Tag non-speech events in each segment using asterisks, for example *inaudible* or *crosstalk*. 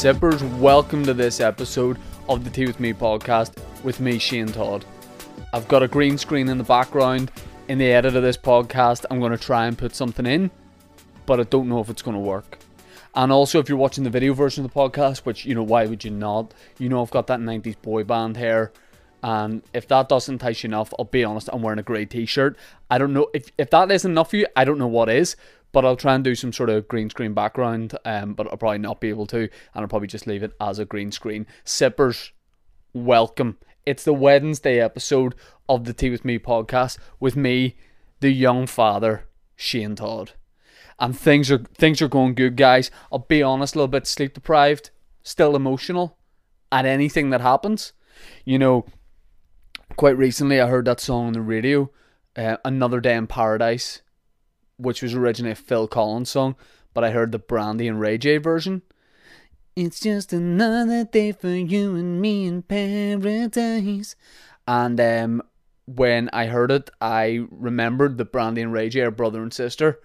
Sippers, welcome to this episode of the Tea With Me podcast with me, Shane Todd. I've got a green screen in the background. In the edit of this podcast, I'm going to try and put something in, but I don't know if it's going to work. And also, if you're watching the video version of the podcast, which, you know, why would you not? You know, I've got that 90s boy band hair. And if that doesn't entice you enough, I'll be honest, I'm wearing a grey t shirt. I don't know if, if that isn't enough for you, I don't know what is but I'll try and do some sort of green screen background. Um, but I'll probably not be able to, and I'll probably just leave it as a green screen. Sippers, welcome. It's the Wednesday episode of the Tea with Me podcast with me, the young father, Shane Todd. And things are things are going good, guys. I'll be honest, a little bit sleep deprived, still emotional at anything that happens. You know, quite recently I heard that song on the radio, uh, "Another Day in Paradise." Which was originally a Phil Collins song, but I heard the Brandy and Ray J version. It's just another day for you and me in paradise. And um, when I heard it, I remembered that Brandy and Ray J are brother and sister,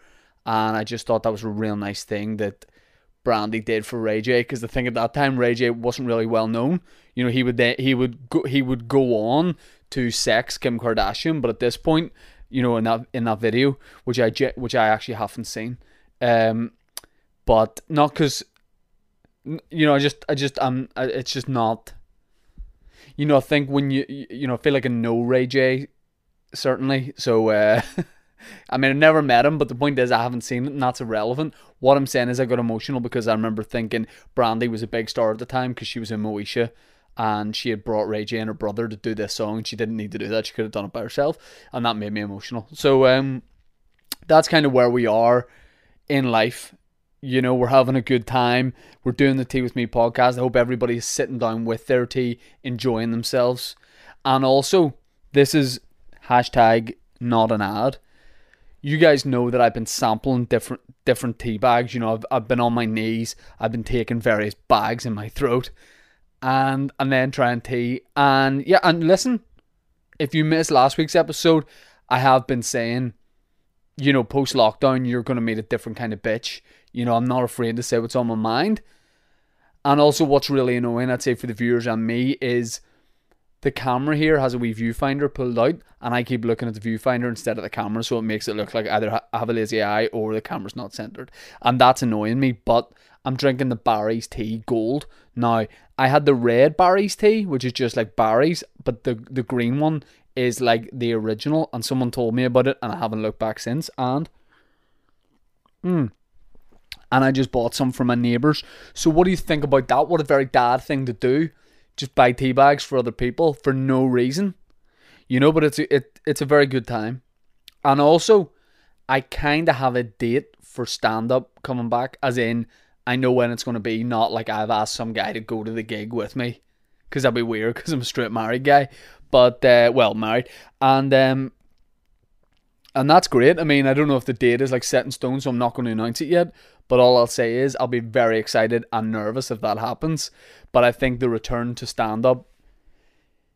and I just thought that was a real nice thing that Brandy did for Ray J. Because the thing at that time, Ray J wasn't really well known. You know, he would he would go, he would go on to sex Kim Kardashian, but at this point, you know, in that in that video, which I which I actually haven't seen. Um, but not because, you know, I just I just um, it's just not. You know, I think when you you know, I feel like a no Ray J, certainly. So, uh, *laughs* I mean, I've never met him, but the point is, I haven't seen it, and that's irrelevant. What I'm saying is, I got emotional because I remember thinking Brandy was a big star at the time because she was in Moesha and she had brought Ray J and her brother to do this song, and she didn't need to do that. She could have done it by herself, and that made me emotional. So um, that's kind of where we are in life. You know, we're having a good time. We're doing the Tea with Me podcast. I hope everybody's sitting down with their tea, enjoying themselves. And also, this is hashtag not an ad. You guys know that I've been sampling different different tea bags. You know, I've, I've been on my knees. I've been taking various bags in my throat and and then try and tea. And yeah, and listen, if you missed last week's episode, I have been saying, you know, post lockdown, you're gonna meet a different kind of bitch. You know, I'm not afraid to say what's on my mind. And also, what's really annoying, I'd say for the viewers and me, is the camera here has a wee viewfinder pulled out, and I keep looking at the viewfinder instead of the camera, so it makes it look like either I have a lazy eye or the camera's not centered, and that's annoying me. But I'm drinking the Barry's tea gold now. I had the red Barry's tea, which is just like Barry's, but the the green one is like the original, and someone told me about it, and I haven't looked back since. And, hmm, and I just bought some for my neighbours. So what do you think about that? What a very dad thing to do just buy tea bags for other people for no reason. You know, but it's a, it it's a very good time. And also, I kind of have a date for stand up coming back, as in I know when it's going to be. Not like I've asked some guy to go to the gig with me, because that'd be weird. Because I'm a straight married guy, but uh, well married, and um, and that's great. I mean, I don't know if the date is like set in stone, so I'm not going to announce it yet. But all I'll say is I'll be very excited and nervous if that happens. But I think the return to stand up,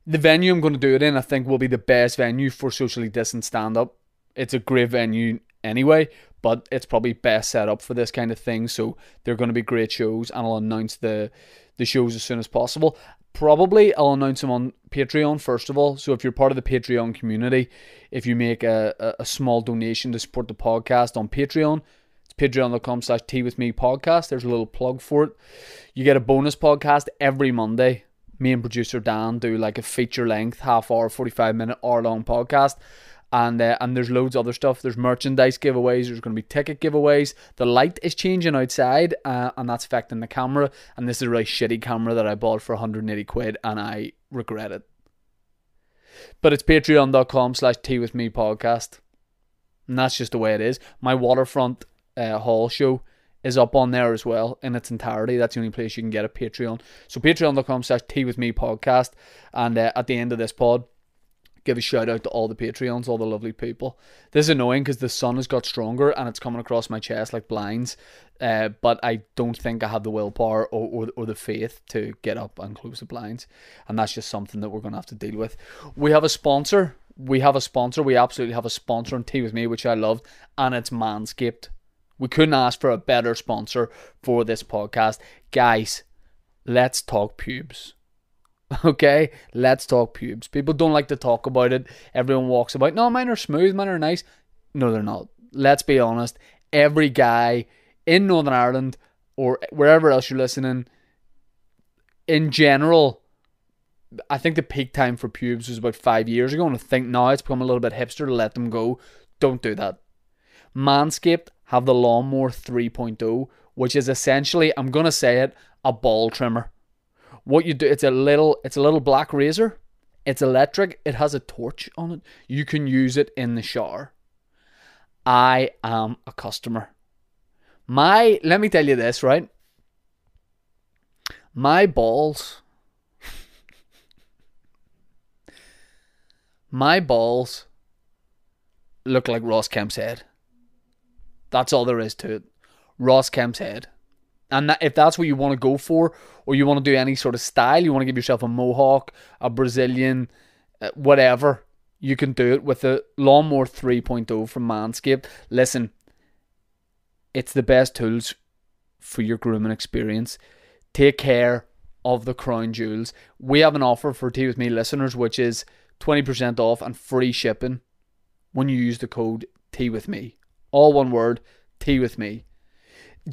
the venue I'm going to do it in, I think will be the best venue for socially distant stand up. It's a great venue anyway, but it's probably best set up for this kind of thing. So they're going to be great shows, and I'll announce the the shows as soon as possible. Probably I'll announce them on Patreon first of all. So if you're part of the Patreon community, if you make a, a, small donation to support the podcast on Patreon, it's patreon.com slash tea with me podcast. There's a little plug for it. You get a bonus podcast every Monday. Me and producer Dan do like a feature length, half hour, 45 minute, hour long podcast. And uh, and there's loads of other stuff. There's merchandise giveaways. There's going to be ticket giveaways. The light is changing outside, uh, and that's affecting the camera. And this is a really shitty camera that I bought for 180 quid, and I regret it. But it's patreon.com slash tea with me podcast. And that's just the way it is. My waterfront uh, Hall show is up on there as well in its entirety. That's the only place you can get a Patreon. So patreon.com slash tea with me podcast. And uh, at the end of this pod, give a shout out to all the Patreons, all the lovely people. This is annoying because the sun has got stronger and it's coming across my chest like blinds. Uh, but I don't think I have the willpower or, or, or the faith to get up and close the blinds. And that's just something that we're going to have to deal with. We have a sponsor. We have a sponsor. We absolutely have a sponsor on Tea With Me, which I love. And it's Manscaped. We couldn't ask for a better sponsor for this podcast. Guys, let's talk pubes. *laughs* Okay, let's talk pubes. People don't like to talk about it. Everyone walks about, no, mine are smooth, mine are nice. No, they're not. Let's be honest. Every guy in Northern Ireland or wherever else you're listening, in general, I think the peak time for pubes was about five years ago, and I think now it's become a little bit hipster to let them go. Don't do that. Manscaped have the Lawnmower 3.0, which is essentially, I'm gonna say it, a ball trimmer. What you do, it's a little, it's a little black razor. It's electric. It has a torch on it. You can use it in the shower. I am a customer. My, let me tell you this, right? My balls, my balls look like Ross Kemp's head. That's all there is to it. Ross Kemp's head. And that, if that's what you want to go for, or you want to do any sort of style, you want to give yourself a mohawk, a Brazilian, uh, whatever, you can do it with the Lawnmower 3.0 from Manscaped. Listen, it's the best tools for your grooming experience. Take care of the crown jewels. We have an offer for Tea With Me listeners, which is 20% off and free shipping when you use the code Tea With Me. All one word, Tea With Me.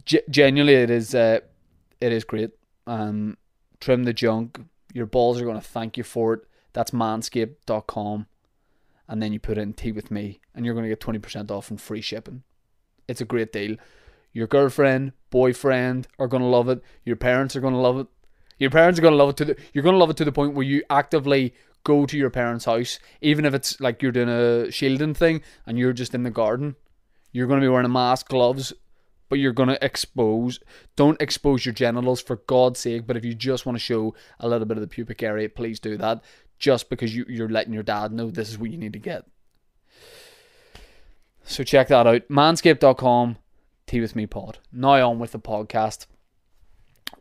G- genuinely, it is uh, it is great. Um, trim the junk. Your balls are going to thank you for it. That's manscaped.com. And then you put in tea with me, and you're going to get 20% off and free shipping. It's a great deal. Your girlfriend, boyfriend are going to love it. Your parents are going to love it. Your parents are going to love it to the, you're going to love it to the point where you actively go to your parents' house, even if it's like you're doing a shielding thing and you're just in the garden. You're going to be wearing a mask, gloves, but you're going to expose. Don't expose your genitals for God's sake. But if you just want to show a little bit of the pubic area, please do that. Just because you, you're letting your dad know this is what you need to get. So check that out. Manscaped.com, Tea with Me Pod. Now on with the podcast.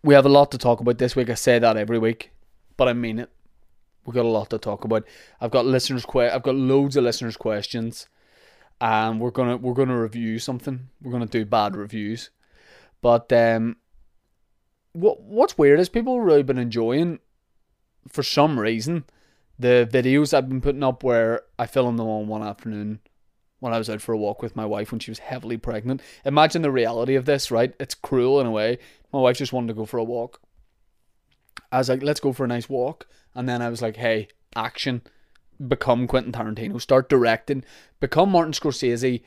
We have a lot to talk about this week. I say that every week, but I mean it. We've got a lot to talk about. I've got listeners que- I've got loads of listeners' questions and we're gonna we're gonna review something. We're gonna do bad reviews, but um, what what's weird is people really been enjoying, for some reason, the videos I've been putting up where I filmed them on one afternoon when I was out for a walk with my wife when she was heavily pregnant. Imagine the reality of this, right? It's cruel in a way. My wife just wanted to go for a walk. I was like, let's go for a nice walk. And then I was like, hey, action become Quentin Tarantino, start directing, become Martin Scorsese,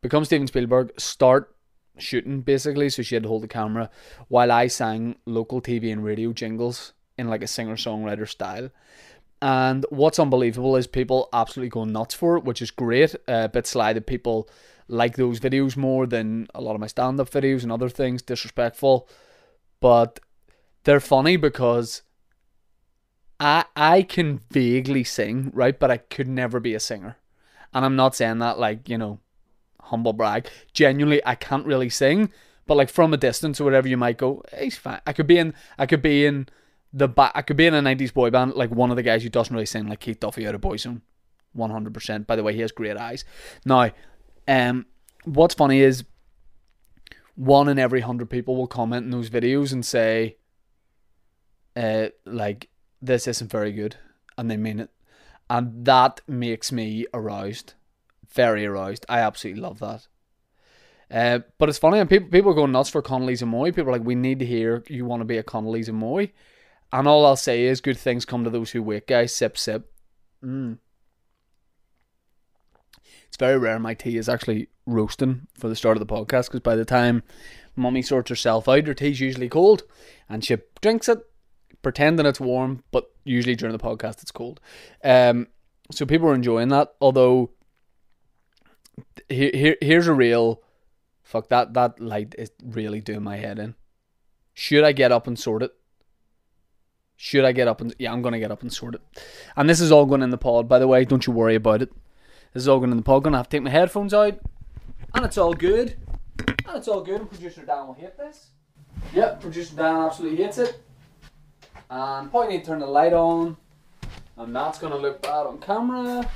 become Steven Spielberg, start shooting basically. So she had to hold the camera while I sang local TV and radio jingles in like a singer songwriter style. And what's unbelievable is people absolutely go nuts for it, which is great. Uh, a bit sly that people like those videos more than a lot of my stand up videos and other things, disrespectful. But they're funny because I I can vaguely sing, right? But I could never be a singer. And I'm not saying that like, you know, humble brag. Genuinely, I can't really sing, but like from a distance or whatever you might go, he's fine. I could be in I could be in the ba- I could be in a 90s boy band like one of the guys who doesn't really sing like Keith Duffy out of Boyzone. 100%. By the way, he has great eyes. Now, um what's funny is one in every 100 people will comment in those videos and say uh like this isn't very good, and they mean it. And that makes me aroused, very aroused. I absolutely love that. Uh, but it's funny, and people people are going nuts for Connolly's and Moy. People are like, we need to hear you want to be a Connolly's and Moy. And all I'll say is, good things come to those who wait, guys. Sip, sip. Mm. It's very rare my tea is actually roasting for the start of the podcast because by the time mummy sorts herself out, her tea's usually cold and she drinks it pretending it's warm, but usually during the podcast it's cold. Um, so people are enjoying that. Although, here, here here's a real fuck that that light is really doing my head in. Should I get up and sort it? Should I get up and yeah, I'm gonna get up and sort it. And this is all going in the pod, by the way. Don't you worry about it. This is all going in the pod. Gonna have to take my headphones out, and it's all good. And it's all good. Producer Dan will hate this. Yep, producer Dan absolutely hates it. And probably need to turn the light on. And that's going to look bad on camera.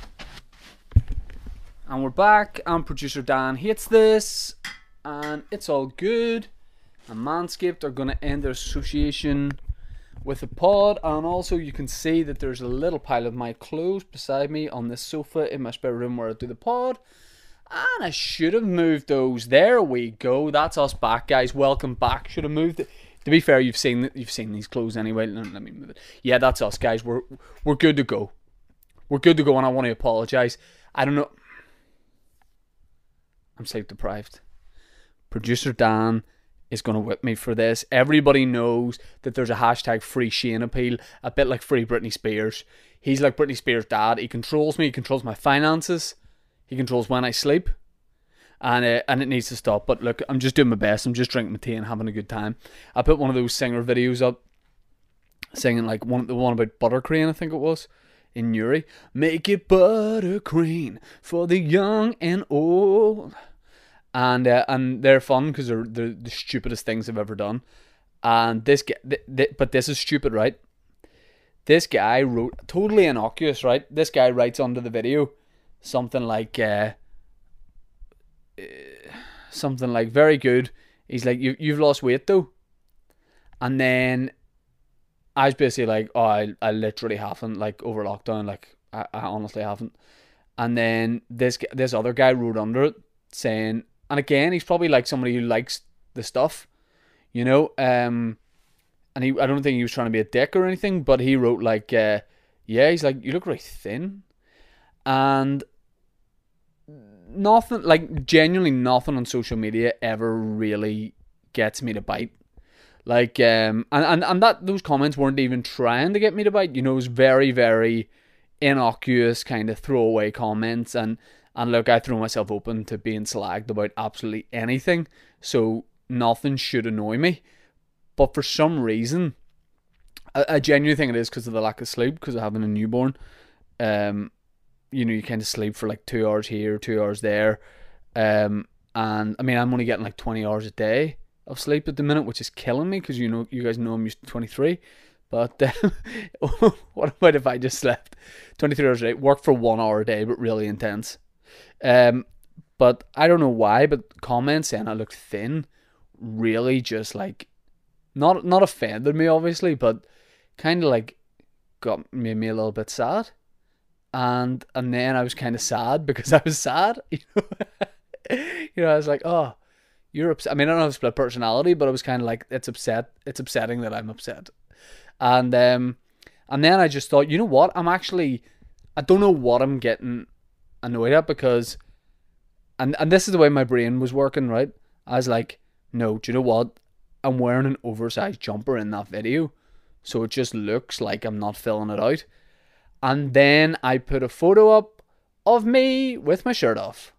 And we're back. And producer Dan hates this. And it's all good. And Manscaped are going to end their association with the pod, and also you can see that there's a little pile of my clothes beside me on the sofa in my spare room where I do the pod. And I should have moved those. There we go. That's us back, guys. Welcome back. Should have moved it. To be fair, you've seen you've seen these clothes anyway. Let me move it. Yeah, that's us, guys. We're we're good to go. We're good to go, and I want to apologise. I don't know. I'm sleep deprived. Producer Dan is going to whip me for this. Everybody knows that there's a hashtag free Shane appeal, a bit like free Britney Spears. He's like Britney Spears' dad. He controls me. He controls my finances. He controls when I sleep. And, uh, and it needs to stop. But look, I'm just doing my best. I'm just drinking my tea and having a good time. I put one of those singer videos up, singing like one the one about buttercream, I think it was in Newry. Make it buttercream for the young and old and uh, and they're fun because they're, they're the stupidest things I've ever done. And this th- th- but this is stupid, right? This guy wrote totally innocuous, right? This guy writes under the video something like, uh, uh, something like very good. He's like, you you've lost weight though, and then I was basically like, oh, I I literally haven't like over lockdown, like I, I honestly haven't. And then this this other guy wrote under it saying and again, he's probably like somebody who likes the stuff, you know. Um, and he, I don't think he was trying to be a dick or anything, but he wrote like, uh, yeah, he's like, you look really thin, and nothing, like genuinely nothing on social media ever really gets me to bite. Like, um, and, and, and that those comments weren't even trying to get me to bite. You know, it was very, very innocuous kind of throwaway comments and and look, I throw myself open to being slagged about absolutely anything, so nothing should annoy me. But for some reason, I, I genuinely think it is because of the lack of sleep, because of having a newborn. Um, you know, you kind of sleep for like two hours here, two hours there. Um, and I mean, I'm only getting like 20 hours a day of sleep at the minute, which is killing me because you know, you guys know I'm used to 23. But uh, *laughs* *laughs* what about if I just slept 23 hours a day, work for one hour a day, but really intense? Um, but I don't know why, but comments saying I look thin really just like not not offended me obviously, but kind of like got made me a little bit sad. And and then I was kind of sad because I was sad. *laughs* You know, I was like, oh, you're upset. I mean, I don't have split personality, but I was kind of like, it's upset. It's upsetting that I'm upset. And um, and then I just thought, you know what? I'm actually, I don't know what I'm getting annoyed at because, and and this is the way my brain was working. Right, I was like, no, do you know what? I'm wearing an oversized jumper in that video, so it just looks like I'm not filling it out. And then I put a photo up of me with my shirt off.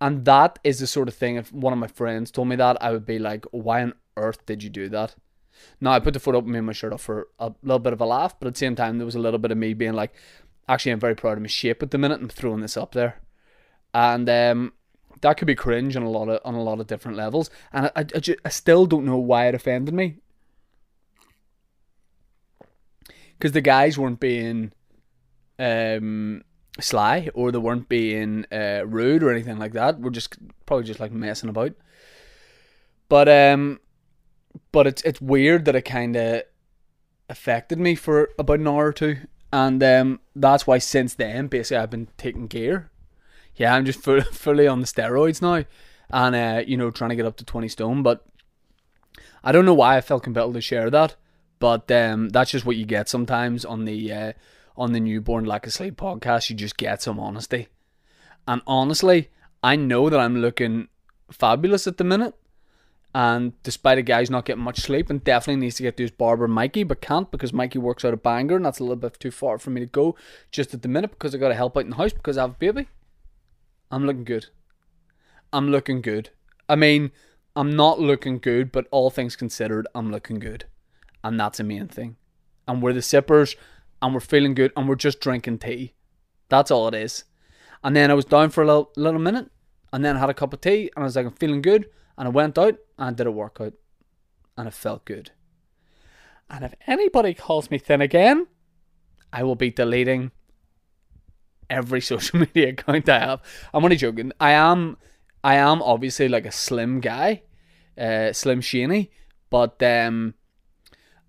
And that is the sort of thing, if one of my friends told me that, I would be like, why on earth did you do that? Now, I put the photo up me and my shirt off for a little bit of a laugh, but at the same time, there was a little bit of me being like, Actually, I'm very proud of my shape at the minute. I'm throwing this up there, and um, that could be cringe on a lot of on a lot of different levels. And I, I, I, I still don't know why it offended me, because the guys weren't being um, sly or they weren't being uh, rude or anything like that. We're just probably just like messing about. But um, but it's it's weird that it kind of affected me for about an hour or two and um, that's why since then, basically, I've been taking gear. Yeah, I'm just full, *laughs* fully on the steroids now, and uh, you know, trying to get up to 20 stone. But I don't know why I felt compelled to share that, but um, that's just what you get sometimes on the uh, on the newborn lack of sleep podcast. You just get some honesty, and honestly, I know that I'm looking fabulous at the minute. And despite a guy's not getting much sleep and definitely needs to get to his barber Mikey, but can't because Mikey works out of Bangor and that's a little bit too far for me to go just at the minute because I got to help out in the house because I have a baby. I'm looking good. I'm looking good. I mean, I'm not looking good, but all things considered, I'm looking good. And that's the main thing. And we're the sippers and we're feeling good and we're just drinking tea. That's all it is. And then I was down for a little, little minute and then I had a cup of tea and I was like, I'm feeling good. And I went out and did a workout and it felt good. And if anybody calls me thin again, I will be deleting every *laughs* social media account I have. I'm only joking. I am I am obviously like a slim guy, uh, slim sheeny, but um,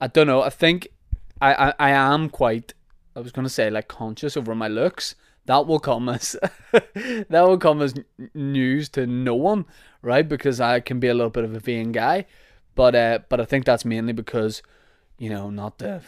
I don't know. I think I, I, I am quite. I was gonna say like conscious over my looks. That will come as *laughs* that will come as news to no one, right? Because I can be a little bit of a vain guy, but uh, but I think that's mainly because you know not the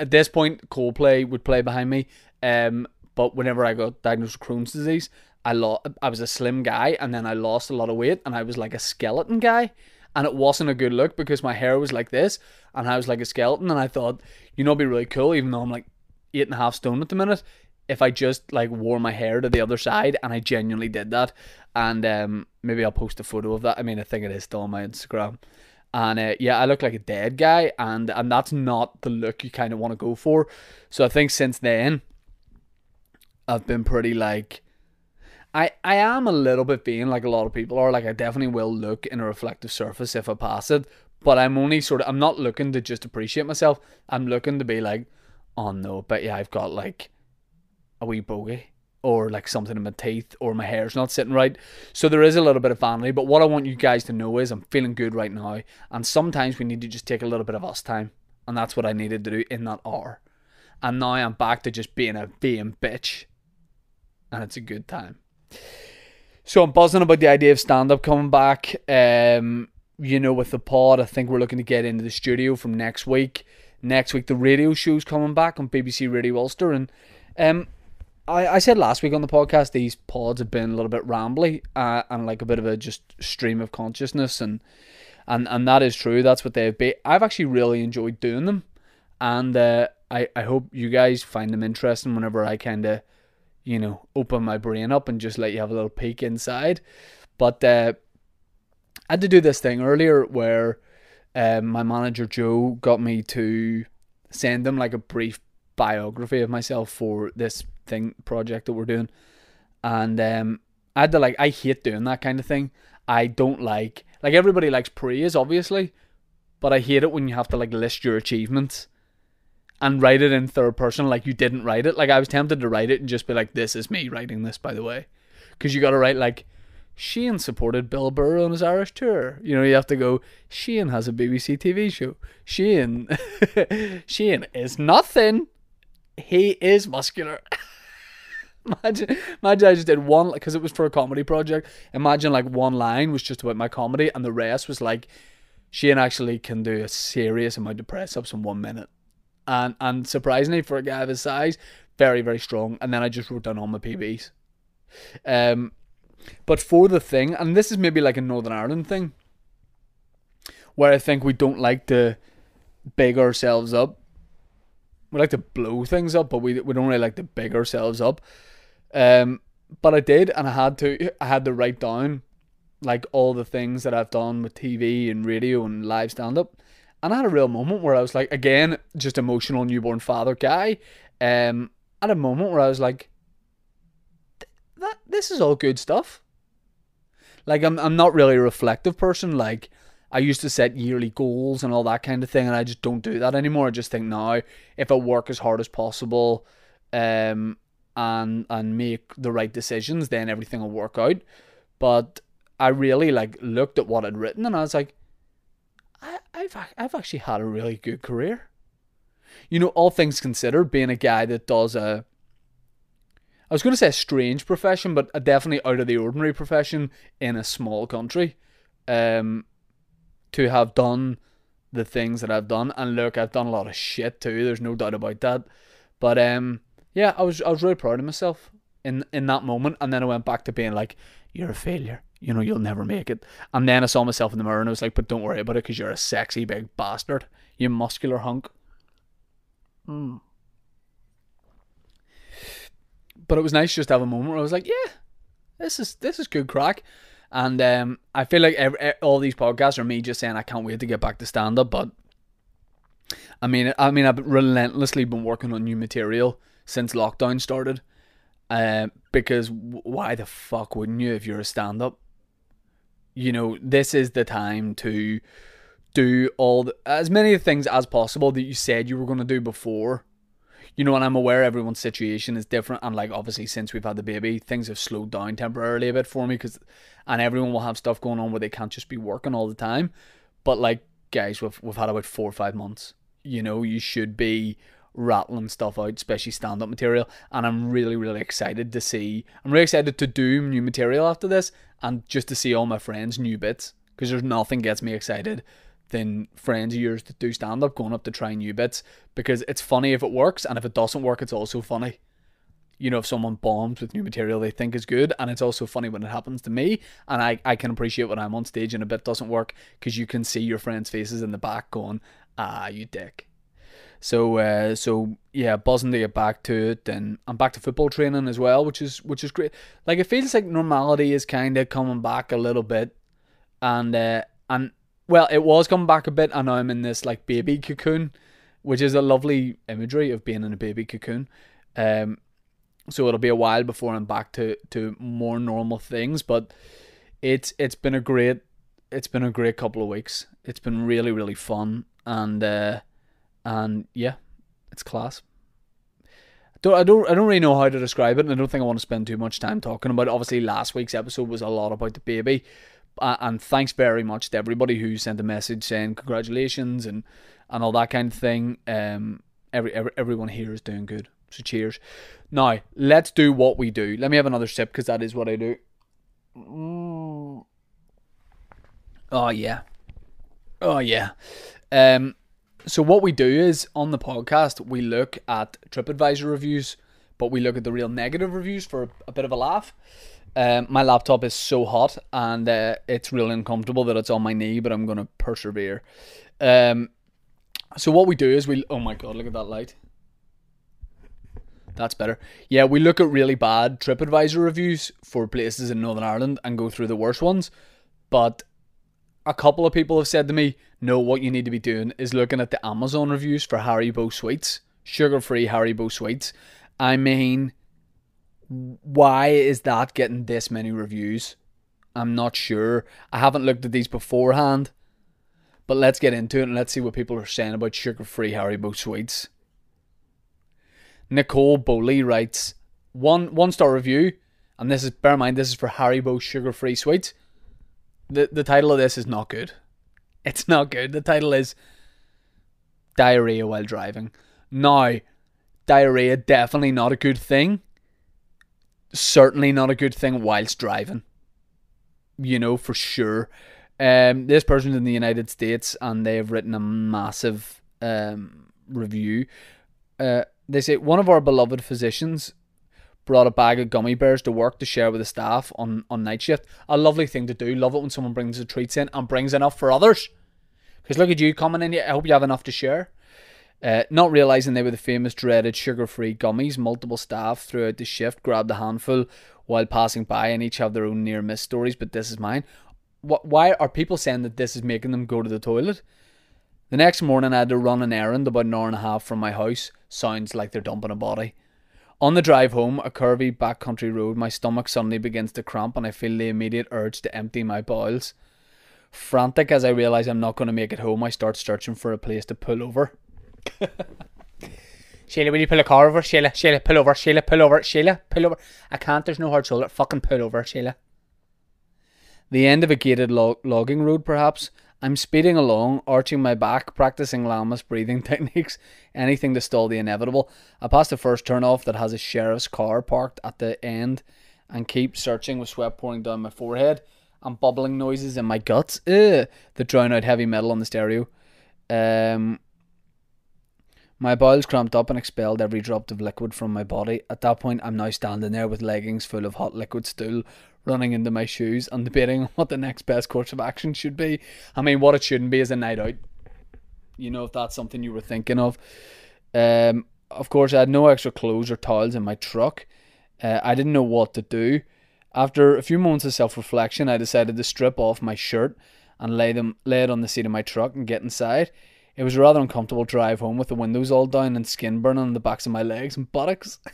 at this point Coldplay would play behind me. Um, but whenever I got diagnosed with Crohn's disease, I lost. I was a slim guy, and then I lost a lot of weight, and I was like a skeleton guy and it wasn't a good look because my hair was like this and I was like a skeleton and I thought, you know, it'd be really cool, even though I'm like eight and a half stone at the minute, if I just like wore my hair to the other side and I genuinely did that. And um, maybe I'll post a photo of that. I mean, I think it is still on my Instagram. And uh, yeah, I look like a dead guy, and and that's not the look you kind of want to go for. So I think since then, I've been pretty like I, am a little bit being like a lot of people are. Like I definitely will look in a reflective surface if I pass it. But I'm only sort of I'm not looking to just appreciate myself. I'm looking to be like, oh no, but yeah, I've got like a wee bogey or like something in my teeth or my hair's not sitting right. So there is a little bit of vanity. But what I want you guys to know is I'm feeling good right now. And sometimes we need to just take a little bit of us time. And that's what I needed to do in that hour. And now I'm back to just being a being bitch. And it's a good time. So I'm buzzing about the idea of stand up coming back. Um, you know, with the pod, I think we're looking to get into the studio from next week. Next week, the radio show's coming back on BBC Radio Ulster, and um, I, I said last week on the podcast these pods have been a little bit rambly uh, and like a bit of a just stream of consciousness, and and and that is true. That's what they've been. I've actually really enjoyed doing them, and uh, I I hope you guys find them interesting. Whenever I kind of you know, open my brain up and just let you have a little peek inside. But uh, I had to do this thing earlier where um, my manager Joe got me to send them like a brief biography of myself for this thing project that we're doing, and um, I had to like I hate doing that kind of thing. I don't like like everybody likes praise obviously, but I hate it when you have to like list your achievements and write it in third person like you didn't write it. Like I was tempted to write it and just be like, "This is me writing this," by the way, because you got to write like. Shane supported Bill Burr on his Irish tour. You know, you have to go. Shane has a BBC TV show. Shane, *laughs* Shane is nothing. He is muscular. *laughs* imagine, imagine I just did one because it was for a comedy project. Imagine like one line was just about my comedy, and the rest was like, Shane actually can do a serious amount of press ups in one minute and and surprisingly for a guy of his size, very very strong. And then I just wrote down all my PBs. Um, but for the thing, and this is maybe like a Northern Ireland thing, where I think we don't like to big ourselves up. We like to blow things up, but we we don't really like to big ourselves up. Um, but I did, and I had to. I had to write down like all the things that I've done with TV and radio and live stand up. And I had a real moment where I was like, again, just emotional newborn father guy. Um, at a moment where I was like, that this is all good stuff. Like I'm I'm not really a reflective person. Like I used to set yearly goals and all that kind of thing, and I just don't do that anymore. I just think now if I work as hard as possible, um, and and make the right decisions, then everything will work out. But I really like looked at what I'd written, and I was like, I, I've I've actually had a really good career. You know, all things considered, being a guy that does a I was going to say a strange profession, but a definitely out of the ordinary profession in a small country. Um, to have done the things that I've done, and look, I've done a lot of shit too. There's no doubt about that. But um, yeah, I was I was really proud of myself in in that moment, and then I went back to being like, "You're a failure you know, you'll never make it. And then I saw myself in the mirror and I was like, but don't worry about it because you're a sexy big bastard. You muscular hunk. Mm. But it was nice just to have a moment where I was like, yeah, this is this is good crack. And um, I feel like every, all these podcasts are me just saying I can't wait to get back to stand up. But I mean, I mean, I've relentlessly been working on new material since lockdown started. Uh, because why the fuck wouldn't you if you're a stand up? You know, this is the time to do all the, as many things as possible that you said you were going to do before. You know, and I'm aware everyone's situation is different, and like obviously since we've had the baby, things have slowed down temporarily a bit for me because, and everyone will have stuff going on where they can't just be working all the time. But like guys, we've we've had about four or five months. you know, you should be rattling stuff out, especially stand up material. And I'm really, really excited to see. I'm really excited to do new material after this and just to see all my friends' new bits. Because there's nothing gets me excited than friends of yours that do stand up going up to try new bits. Because it's funny if it works, and if it doesn't work, it's also funny. You know, if someone bombs with new material they think is good, and it's also funny when it happens to me, and I, I can appreciate when I'm on stage and a bit doesn't work because you can see your friends' faces in the back going, ah, you dick. So uh, so yeah, buzzing to get back to it, and I'm back to football training as well, which is which is great. Like it feels like normality is kind of coming back a little bit, and uh, and well, it was coming back a bit, and now I'm in this like baby cocoon, which is a lovely imagery of being in a baby cocoon. Um, so it'll be a while before I'm back to to more normal things, but it's it's been a great it's been a great couple of weeks. It's been really really fun, and uh, and yeah, it's class. Don't, I don't I don't really know how to describe it, and I don't think I want to spend too much time talking about it. Obviously, last week's episode was a lot about the baby, uh, and thanks very much to everybody who sent a message saying congratulations and and all that kind of thing. Um, every, every everyone here is doing good, so cheers. Now let's do what we do. Let me have another sip because that is what I do. Mm. Oh yeah, oh yeah. Um, so what we do is on the podcast we look at TripAdvisor reviews, but we look at the real negative reviews for a bit of a laugh. Um, my laptop is so hot and uh, it's really uncomfortable that it's on my knee, but I'm gonna persevere. Um, so what we do is we oh my god, look at that light. That's better. Yeah, we look at really bad TripAdvisor reviews for places in Northern Ireland and go through the worst ones. But a couple of people have said to me, no, what you need to be doing is looking at the Amazon reviews for Haribo sweets, sugar free Haribo sweets. I mean, why is that getting this many reviews? I'm not sure. I haven't looked at these beforehand. But let's get into it and let's see what people are saying about sugar free Haribo sweets. Nicole Bowley writes one one star review, and this is bear in mind this is for Haribo sugar free sweets the the title of this is not good. It's not good. The title is diarrhea while driving. Now, diarrhea definitely not a good thing. Certainly not a good thing whilst driving. You know for sure. Um, this person's in the United States and they have written a massive um, review. Uh, they say one of our beloved physicians brought a bag of gummy bears to work to share with the staff on, on night shift. A lovely thing to do. Love it when someone brings the treats in and brings enough for others. Because look at you coming in here. I hope you have enough to share. Uh, not realizing they were the famous dreaded sugar-free gummies, multiple staff throughout the shift grabbed a handful while passing by, and each have their own near-miss stories. But this is mine. What? Why are people saying that this is making them go to the toilet? The next morning, I had to run an errand about an hour and a half from my house. Sounds like they're dumping a body. On the drive home, a curvy backcountry road, my stomach suddenly begins to cramp and I feel the immediate urge to empty my bowels. Frantic as I realise I'm not going to make it home, I start searching for a place to pull over. *laughs* Sheila, will you pull a car over? Sheila, Sheila, pull over. Sheila, pull over. Sheila, pull over. I can't, there's no hard shoulder. Fucking pull over, Sheila. The end of a gated log- logging road, perhaps. I'm speeding along, arching my back, practicing Lamaze breathing *laughs* techniques, anything to stall the inevitable. I pass the first turnoff that has a sheriff's car parked at the end and keep searching with sweat pouring down my forehead and bubbling noises in my guts Ugh, that drown out heavy metal on the stereo. Um, my bowels cramped up and expelled every drop of liquid from my body. At that point, I'm now standing there with leggings full of hot liquid stool running into my shoes and debating *laughs* what the next best course of action should be. I mean, what it shouldn't be is a night out. You know, if that's something you were thinking of. Um, of course, I had no extra clothes or towels in my truck. Uh, I didn't know what to do. After a few moments of self reflection, I decided to strip off my shirt and lay them lay it on the seat of my truck and get inside. It was a rather uncomfortable drive home with the windows all down and skin burning on the backs of my legs and buttocks. *laughs*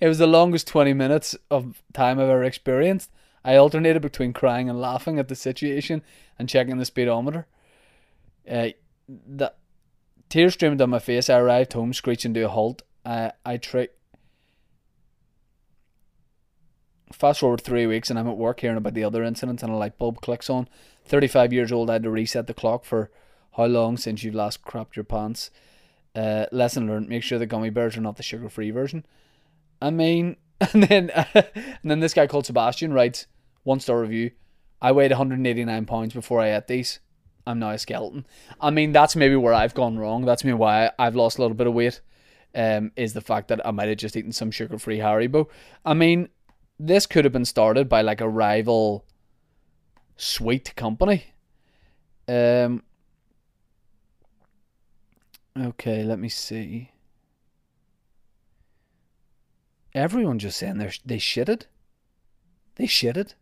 it was the longest 20 minutes of time I've ever experienced. I alternated between crying and laughing at the situation and checking the speedometer. Uh, the tears streamed down my face. I arrived home screeching to a halt. Uh, I tried. Fast forward three weeks and I'm at work hearing about the other incidents and a light bulb clicks on. 35 years old, I had to reset the clock for How long since you last crapped your pants? Uh, lesson learned: make sure the gummy bears are not the sugar-free version. I mean, *laughs* and then *laughs* and then this guy called Sebastian writes one star review. I weighed 189 pounds before I ate these. I'm now a skeleton. I mean, that's maybe where I've gone wrong. That's maybe why I've lost a little bit of weight. Um, is the fact that I might have just eaten some sugar-free Haribo. I mean, this could have been started by like a rival sweet company. Um. Okay, let me see. Everyone just saying they they shitted. They shitted.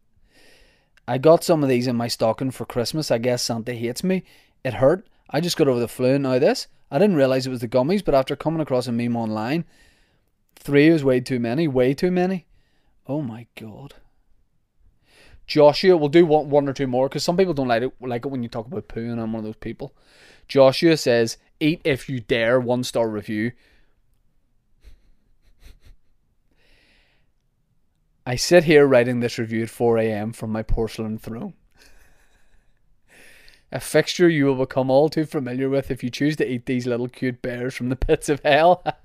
I got some of these in my stocking for Christmas. I guess Santa hates me. It hurt. I just got over the flu. Now this, I didn't realize it was the gummies, but after coming across a meme online, three is way too many. Way too many. Oh my god. Joshua, we'll do one, one or two more because some people don't like it like it when you talk about poo, and I'm one of those people. Joshua says, "Eat if you dare." One star review. I sit here writing this review at 4 a.m. from my porcelain throne. A fixture you will become all too familiar with if you choose to eat these little cute bears from the pits of hell. *laughs*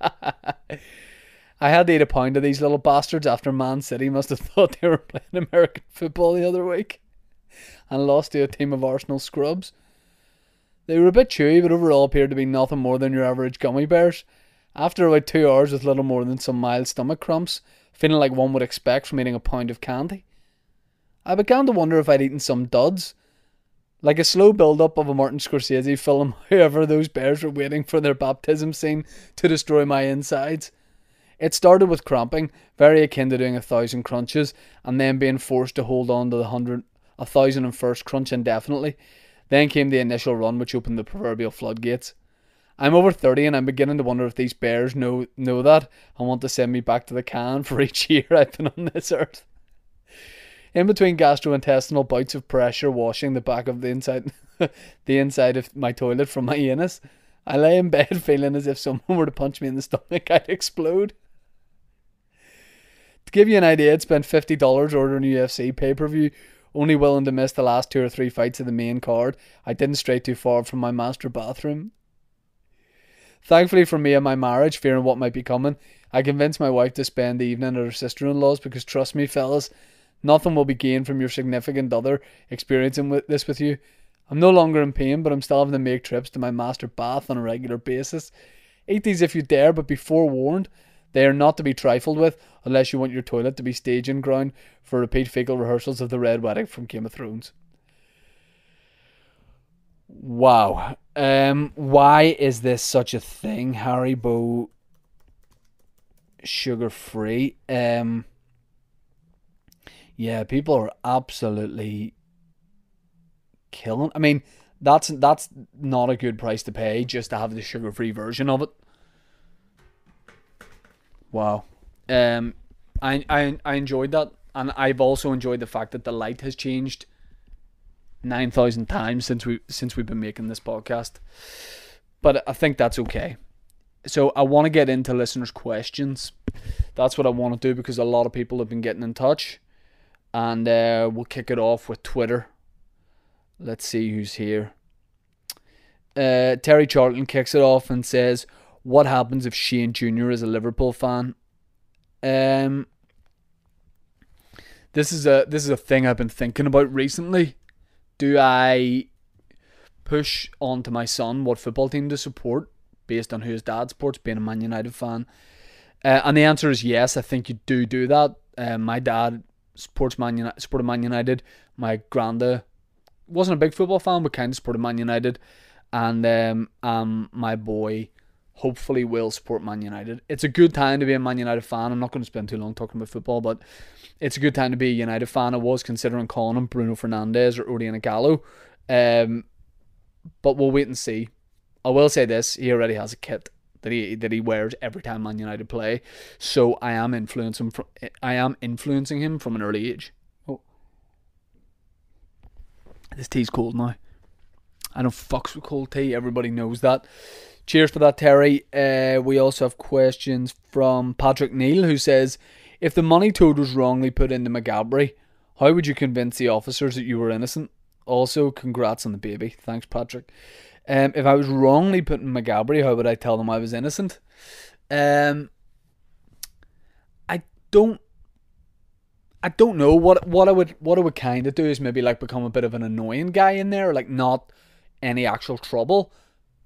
I had to eat a pound of these little bastards after Man City must have *laughs* thought they were playing American football the other week and lost to a team of Arsenal scrubs. They were a bit chewy, but overall appeared to be nothing more than your average gummy bears. After about two hours with little more than some mild stomach cramps, feeling like one would expect from eating a pound of candy. I began to wonder if I'd eaten some duds. Like a slow build up of a Martin Scorsese film, *laughs* however, those bears were waiting for their baptism scene to destroy my insides. It started with cramping, very akin to doing a thousand crunches, and then being forced to hold on to the hundred, a thousand and first crunch indefinitely. Then came the initial run, which opened the proverbial floodgates. I'm over 30 and I'm beginning to wonder if these bears know know that and want to send me back to the can for each *laughs* year I've been on this earth. In between gastrointestinal bouts of pressure washing the back of the inside *laughs* the inside of my toilet from my anus, I lay in bed *laughs* feeling as if someone were to punch me in the stomach, I'd explode. To give you an idea, I'd spent fifty dollars ordering UFC pay per view, only willing to miss the last two or three fights of the main card. I didn't stray too far from my master bathroom. Thankfully for me and my marriage, fearing what might be coming, I convinced my wife to spend the evening at her sister in law's because trust me, fellas, nothing will be gained from your significant other experiencing with this with you. I'm no longer in pain, but I'm still having to make trips to my master bath on a regular basis. Eat these if you dare, but be forewarned. They are not to be trifled with unless you want your toilet to be staging ground for repeat fecal rehearsals of the Red Wedding from Game of Thrones. Wow. Um, why is this such a thing, Haribo sugar free? Um, yeah, people are absolutely killing. I mean, that's that's not a good price to pay just to have the sugar free version of it. Wow. Um, I I I enjoyed that, and I've also enjoyed the fact that the light has changed nine thousand times since we since we've been making this podcast. But I think that's okay. So I want to get into listeners' questions. That's what I want to do because a lot of people have been getting in touch, and uh, we'll kick it off with Twitter. Let's see who's here. Uh, Terry Charlton kicks it off and says, "What happens if Shane Junior is a Liverpool fan?" Um, this is a this is a thing I've been thinking about recently do I push on to my son what football team to support based on who his dad supports, being a Man United fan? Uh, and the answer is yes. I think you do do that. Uh, my dad supports Man United, supported Man United. My granda wasn't a big football fan, but kind of supported Man United. And um, um, my boy hopefully will support Man United. It's a good time to be a Man United fan. I'm not going to spend too long talking about football, but it's a good time to be a United fan. I was considering calling him Bruno Fernandes or Odion Ighalo, um, but we'll wait and see. I will say this: he already has a kit that he that he wears every time Man United play, so I am influencing from I am influencing him from an early age. Oh, this tea's cold now. I don't fucks with cold tea. Everybody knows that. Cheers for that, Terry. Uh, we also have questions from Patrick Neal, who says, "If the money toad was wrongly put into Maghaberry, how would you convince the officers that you were innocent?" Also, congrats on the baby. Thanks, Patrick. Um, if I was wrongly put in Maghaberry, how would I tell them I was innocent? Um, I don't. I don't know what what I would what I would kind of do is maybe like become a bit of an annoying guy in there, like not any actual trouble,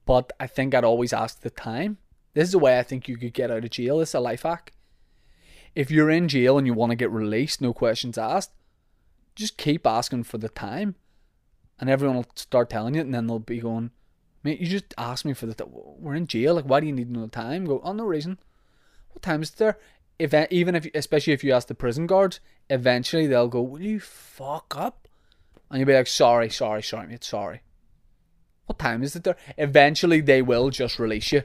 but I think I'd always ask the time. This is a way I think you could get out of jail. It's a life hack. If you're in jail and you want to get released, no questions asked, just keep asking for the time, and everyone will start telling you, and then they'll be going, "Mate, you just asked me for the. T- we're in jail. Like, why do you need no time?" Go, "Oh, no reason. What time is there?" If even if especially if you ask the prison guards, eventually they'll go, "Will you fuck up?" And you'll be like, "Sorry, sorry, sorry, mate, sorry." What time is it there? Eventually they will just release you.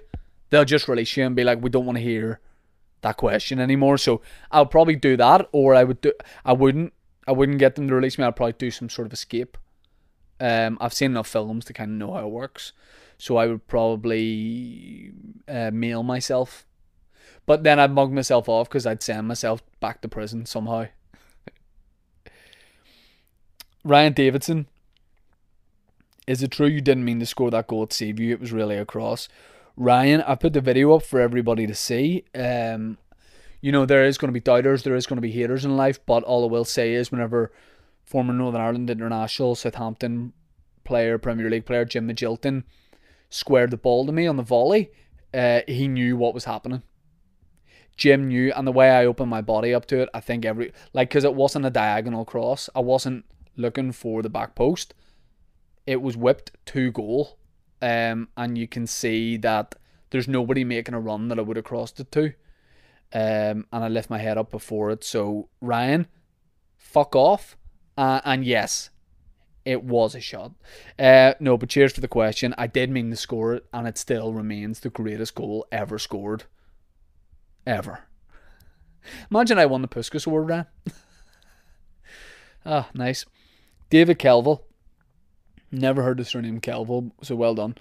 They'll just release you and be like, "We don't want to hear that question anymore." So I'll probably do that, or I would do. I wouldn't. I wouldn't get them to release me. I'd probably do some sort of escape. Um, I've seen enough films to kind of know how it works, so I would probably uh, mail myself but then I'd mug myself off because I'd send myself back to prison somehow. *laughs* Ryan Davidson. Is it true you didn't mean to score that goal at Seaview? It was really a cross. Ryan, I put the video up for everybody to see. Um, you know, there is going to be doubters, there is going to be haters in life, but all I will say is whenever former Northern Ireland international, Southampton player, Premier League player, Jim Magilton, squared the ball to me on the volley, uh, he knew what was happening. Jim knew, and the way I opened my body up to it, I think every like because it wasn't a diagonal cross. I wasn't looking for the back post. It was whipped to goal, um, and you can see that there's nobody making a run that I would have crossed it to. Um, and I lift my head up before it. So Ryan, fuck off. Uh, and yes, it was a shot. Uh, no, but cheers for the question. I did mean to score it, and it still remains the greatest goal ever scored ever. Imagine I won the Puskas Award, Ryan. *laughs* ah, nice. David Kelville. Never heard the surname Kelville, so well done.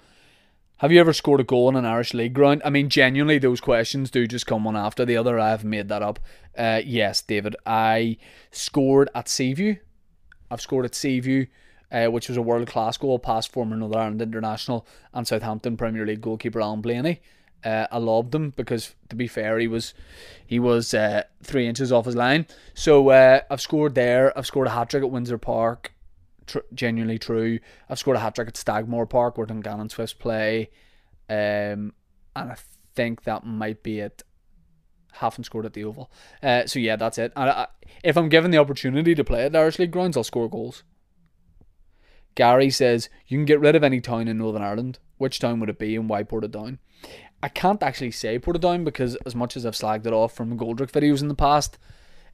Have you ever scored a goal in an Irish League ground? I mean, genuinely, those questions do just come one after the other. I have made that up. Uh, yes, David. I scored at Seaview. I've scored at Seaview, uh, which was a world class goal past former Northern Ireland international and Southampton Premier League goalkeeper Alan Blayney. Uh, I loved him because, to be fair, he was he was uh, three inches off his line. So uh, I've scored there. I've scored a hat trick at Windsor Park. Tr- genuinely true. I've scored a hat trick at Stangmore Park where Dungannon Swifts play, um, and I think that might be it. Haven't scored at the Oval. Uh, so yeah, that's it. And I, if I'm given the opportunity to play at the Irish League grounds, I'll score goals. Gary says you can get rid of any town in Northern Ireland. Which town would it be, and why Portadown? I can't actually say Portadown because as much as I've slagged it off from Goldrick videos in the past,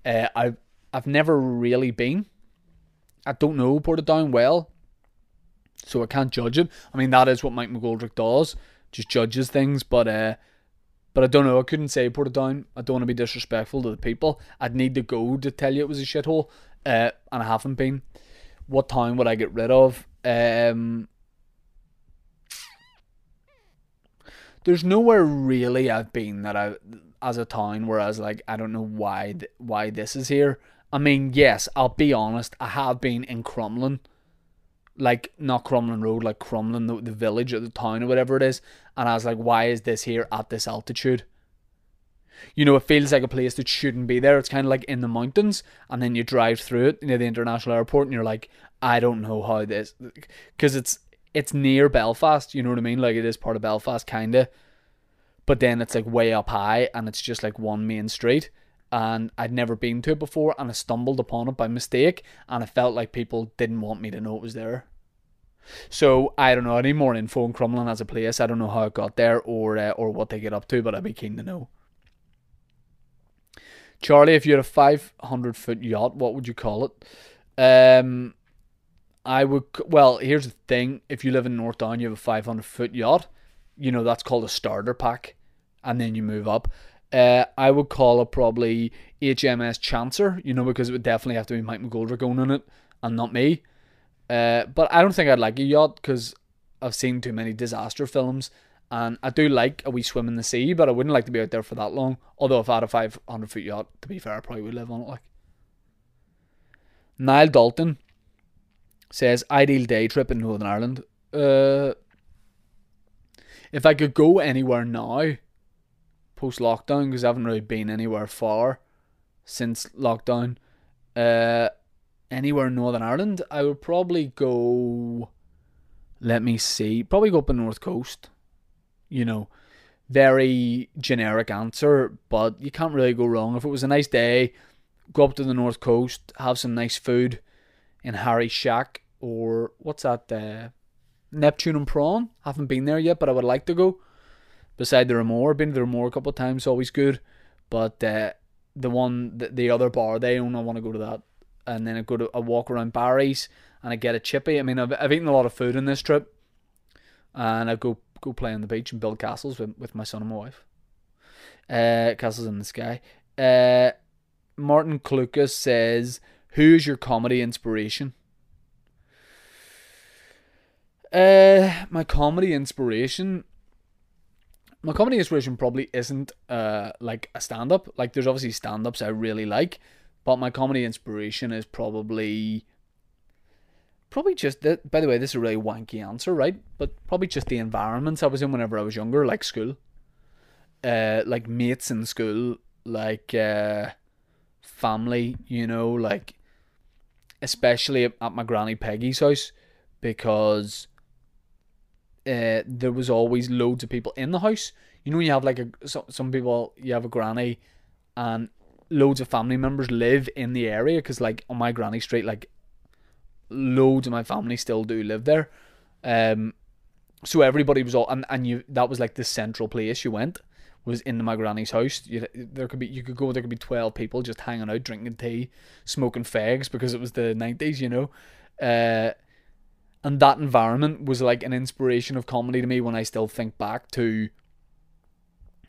uh, I've I've never really been. I don't know Portadown well, so I can't judge it. I mean that is what Mike McGoldrick does, just judges things. But uh, but I don't know. I couldn't say Portadown. I don't want to be disrespectful to the people. I'd need to go to tell you it was a shithole, uh, and I haven't been. What town would I get rid of? Um, there's nowhere really I've been that I as a town where I was like I don't know why th- why this is here. I mean, yes, I'll be honest, I have been in Crumlin. Like not Crumlin Road, like Crumlin, the, the village or the town or whatever it is, and I was like, why is this here at this altitude? You know, it feels like a place that shouldn't be there. It's kind of like in the mountains, and then you drive through it near the international airport, and you're like, I don't know how this, because it's it's near Belfast, you know what I mean? Like it is part of Belfast, kinda. But then it's like way up high and it's just like one main street. And I'd never been to it before and I stumbled upon it by mistake and I felt like people didn't want me to know it was there. So I don't know any more info on Crumlin as a place. I don't know how it got there or uh, or what they get up to, but I'd be keen to know. Charlie, if you had a 500 foot yacht, what would you call it? Um, I would. Well, here's the thing: if you live in North Down, you have a 500 foot yacht. You know that's called a starter pack, and then you move up. Uh, I would call it probably HMS Chancer. You know because it would definitely have to be Mike McGoldrick owning it and not me. Uh, but I don't think I'd like a yacht because I've seen too many disaster films, and I do like a wee swim in the sea, but I wouldn't like to be out there for that long. Although if I had a 500 foot yacht, to be fair, I probably would live on it. Like Niall Dalton says ideal day trip in Northern Ireland. Uh, If I could go anywhere now, post lockdown, because I haven't really been anywhere far since lockdown, uh, anywhere in Northern Ireland, I would probably go. Let me see. Probably go up the North Coast. You know, very generic answer, but you can't really go wrong. If it was a nice day, go up to the North Coast, have some nice food in Harry's Shack, or what's that? Uh, Neptune and Prawn. Haven't been there yet, but I would like to go. Beside the Ramore, been to the Ramore a couple of times, always good. But uh, the one, the, the other bar they own, I want to go to that. And then I go to a walk around Barry's and I get a chippy. I mean, I've, I've eaten a lot of food in this trip, and I go go play on the beach and build castles with, with my son and my wife. Uh, castles in the sky. Uh, Martin Klukas says, "Who's your comedy inspiration?" Uh, my comedy inspiration. My comedy inspiration probably isn't uh like a stand up. Like there's obviously stand ups I really like, but my comedy inspiration is probably probably just that by the way, this is a really wanky answer, right? But probably just the environments I was in whenever I was younger, like school. Uh like mates in school, like uh family, you know, like especially at my granny Peggy's house because uh, there was always loads of people in the house. You know, you have like a some, some people, you have a granny, and loads of family members live in the area because, like, on my granny street, like, loads of my family still do live there. Um, so everybody was all, and, and you that was like the central place you went was in my granny's house. You, there could be you could go there could be twelve people just hanging out, drinking tea, smoking fags because it was the nineties, you know. Uh, and that environment was like an inspiration of comedy to me when I still think back to